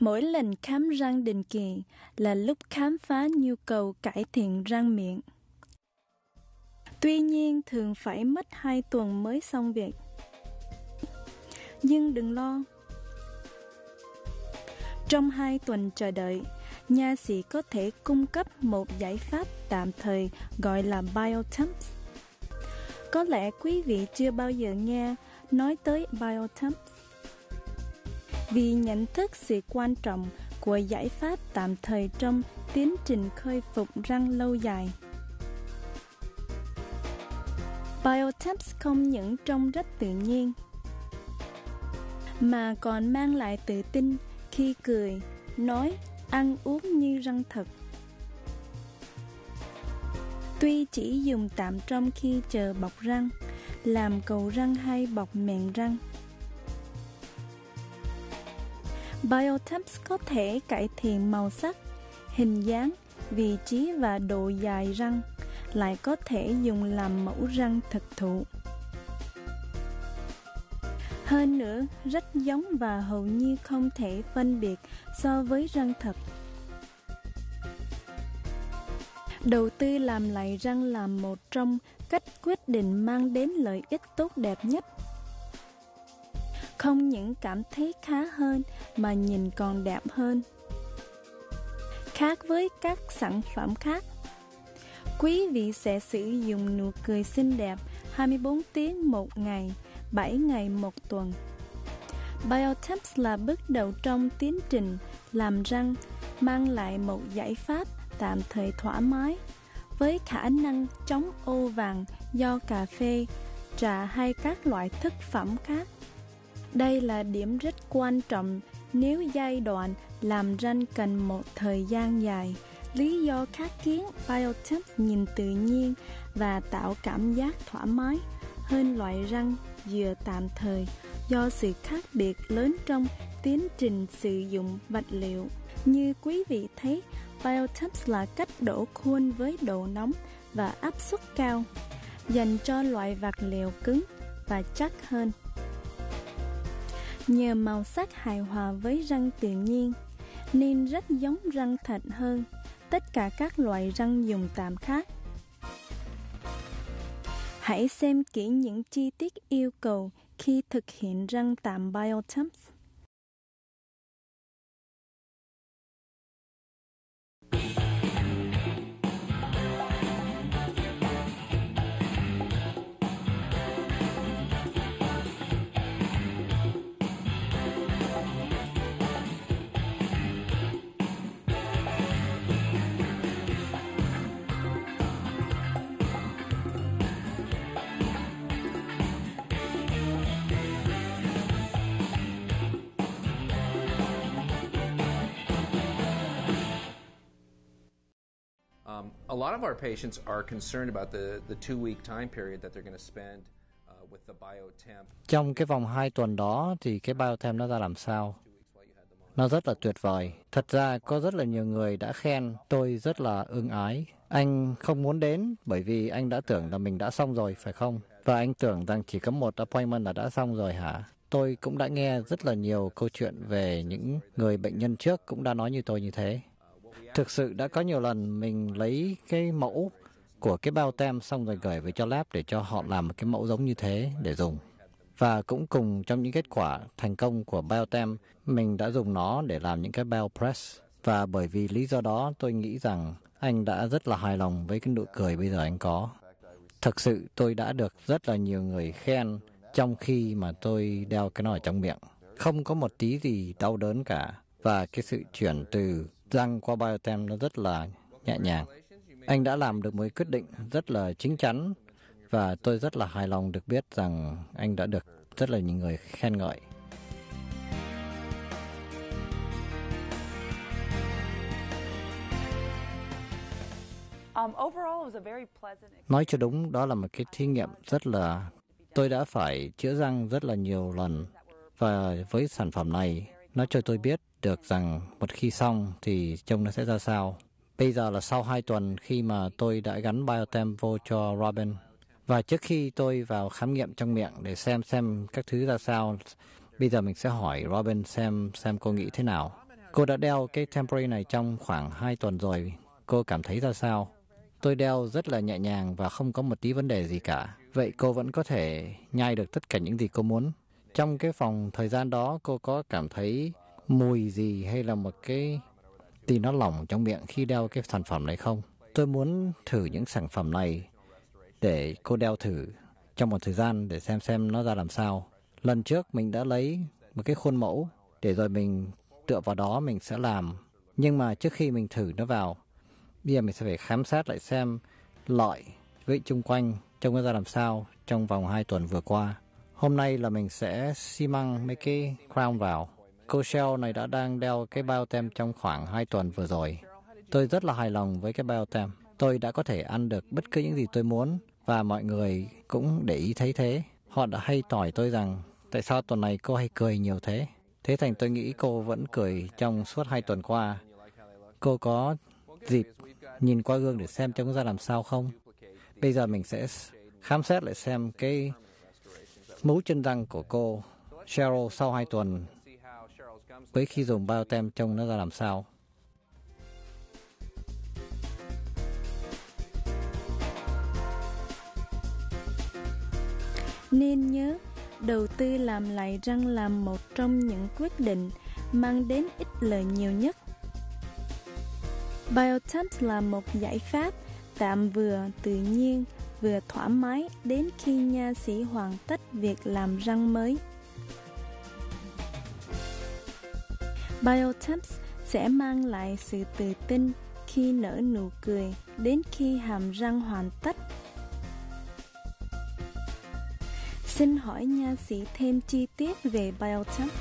Mỗi lần khám răng định kỳ là lúc khám phá nhu cầu cải thiện răng miệng. Tuy nhiên thường phải mất 2 tuần mới xong việc. Nhưng đừng lo. Trong 2 tuần chờ đợi, nha sĩ có thể cung cấp một giải pháp tạm thời gọi là Biotemps. Có lẽ quý vị chưa bao giờ nghe nói tới Biotemps vì nhận thức sự quan trọng của giải pháp tạm thời trong tiến trình khôi phục răng lâu dài. Biotaps không những trông rất tự nhiên, mà còn mang lại tự tin khi cười, nói, ăn uống như răng thật. Tuy chỉ dùng tạm trong khi chờ bọc răng, làm cầu răng hay bọc mẹn răng, Biotemps có thể cải thiện màu sắc, hình dáng, vị trí và độ dài răng, lại có thể dùng làm mẫu răng thực thụ. Hơn nữa, rất giống và hầu như không thể phân biệt so với răng thật. Đầu tư làm lại răng là một trong cách quyết định mang đến lợi ích tốt đẹp nhất không những cảm thấy khá hơn mà nhìn còn đẹp hơn. Khác với các sản phẩm khác, quý vị sẽ sử dụng nụ cười xinh đẹp 24 tiếng một ngày, 7 ngày một tuần. Biotips là bước đầu trong tiến trình làm răng mang lại một giải pháp tạm thời thoải mái với khả năng chống ô vàng do cà phê, trà hay các loại thức phẩm khác. Đây là điểm rất quan trọng nếu giai đoạn làm răng cần một thời gian dài. Lý do khác kiến biotech nhìn tự nhiên và tạo cảm giác thoải mái hơn loại răng dừa tạm thời do sự khác biệt lớn trong tiến trình sử dụng vật liệu. Như quý vị thấy, biotech là cách đổ khuôn với độ nóng và áp suất cao, dành cho loại vật liệu cứng và chắc hơn nhờ màu sắc hài hòa với răng tự nhiên, nên rất giống răng thật hơn tất cả các loại răng dùng tạm khác. Hãy xem kỹ những chi tiết yêu cầu khi thực hiện răng tạm Biotemps. Um, a lot of our patients are concerned about the, the two week time period that they're going to spend uh, with the biotemp. Trong cái vòng 2 tuần đó thì cái biotemp nó ra làm sao? Nó rất là tuyệt vời. Thật ra có rất là nhiều người đã khen tôi rất là ưng ái. Anh không muốn đến bởi vì anh đã tưởng là mình đã xong rồi, phải không? Và anh tưởng rằng chỉ có một appointment là đã xong rồi hả? Tôi cũng đã nghe rất là nhiều câu chuyện về những người bệnh nhân trước cũng đã nói như tôi như thế. Thực sự đã có nhiều lần mình lấy cái mẫu của cái bao tem xong rồi gửi về cho lab để cho họ làm một cái mẫu giống như thế để dùng. Và cũng cùng trong những kết quả thành công của Biotem, mình đã dùng nó để làm những cái BioPress. Và bởi vì lý do đó tôi nghĩ rằng anh đã rất là hài lòng với cái nụ cười bây giờ anh có. Thực sự tôi đã được rất là nhiều người khen trong khi mà tôi đeo cái nó ở trong miệng. Không có một tí gì đau đớn cả. Và cái sự chuyển từ răng qua Biotem nó rất là nhẹ nhàng. Anh đã làm được một quyết định rất là chính chắn và tôi rất là hài lòng được biết rằng anh đã được rất là nhiều người khen ngợi. Nói cho đúng, đó là một cái thí nghiệm rất là... Tôi đã phải chữa răng rất là nhiều lần và với sản phẩm này, nó cho tôi biết được rằng một khi xong thì trông nó sẽ ra sao. Bây giờ là sau hai tuần khi mà tôi đã gắn Biotem vô cho Robin. Và trước khi tôi vào khám nghiệm trong miệng để xem xem các thứ ra sao, bây giờ mình sẽ hỏi Robin xem xem cô nghĩ thế nào. Cô đã đeo cái temporary này trong khoảng 2 tuần rồi. Cô cảm thấy ra sao? Tôi đeo rất là nhẹ nhàng và không có một tí vấn đề gì cả. Vậy cô vẫn có thể nhai được tất cả những gì cô muốn. Trong cái phòng thời gian đó cô có cảm thấy mùi gì hay là một cái gì nó lỏng trong miệng khi đeo cái sản phẩm này không? Tôi muốn thử những sản phẩm này để cô đeo thử trong một thời gian để xem xem nó ra làm sao. Lần trước mình đã lấy một cái khuôn mẫu để rồi mình tựa vào đó mình sẽ làm. Nhưng mà trước khi mình thử nó vào, bây giờ mình sẽ phải khám sát lại xem loại vị chung quanh trông nó ra làm sao trong vòng 2 tuần vừa qua. Hôm nay là mình sẽ xi măng mấy cái crown vào. Cô Shell này đã đang đeo cái bao tem trong khoảng 2 tuần vừa rồi. Tôi rất là hài lòng với cái bao tem. Tôi đã có thể ăn được bất cứ những gì tôi muốn và mọi người cũng để ý thấy thế. Họ đã hay tỏi tôi rằng, tại sao tuần này cô hay cười nhiều thế. Thế thành tôi nghĩ cô vẫn cười trong suốt hai tuần qua. Cô có dịp nhìn qua gương để xem trông ra làm sao không? Bây giờ mình sẽ khám xét lại xem cái mấu chân răng của cô Cheryl sau hai tuần với khi dùng biotem trông nó ra làm sao. Nên nhớ, đầu tư làm lại răng là một trong những quyết định mang đến ít lợi nhiều nhất. Biotemp là một giải pháp tạm vừa tự nhiên vừa thoải mái đến khi nha sĩ hoàn tất việc làm răng mới. Biotemps sẽ mang lại sự tự tin khi nở nụ cười đến khi hàm răng hoàn tất. Xin hỏi nha sĩ thêm chi tiết về Biotemp.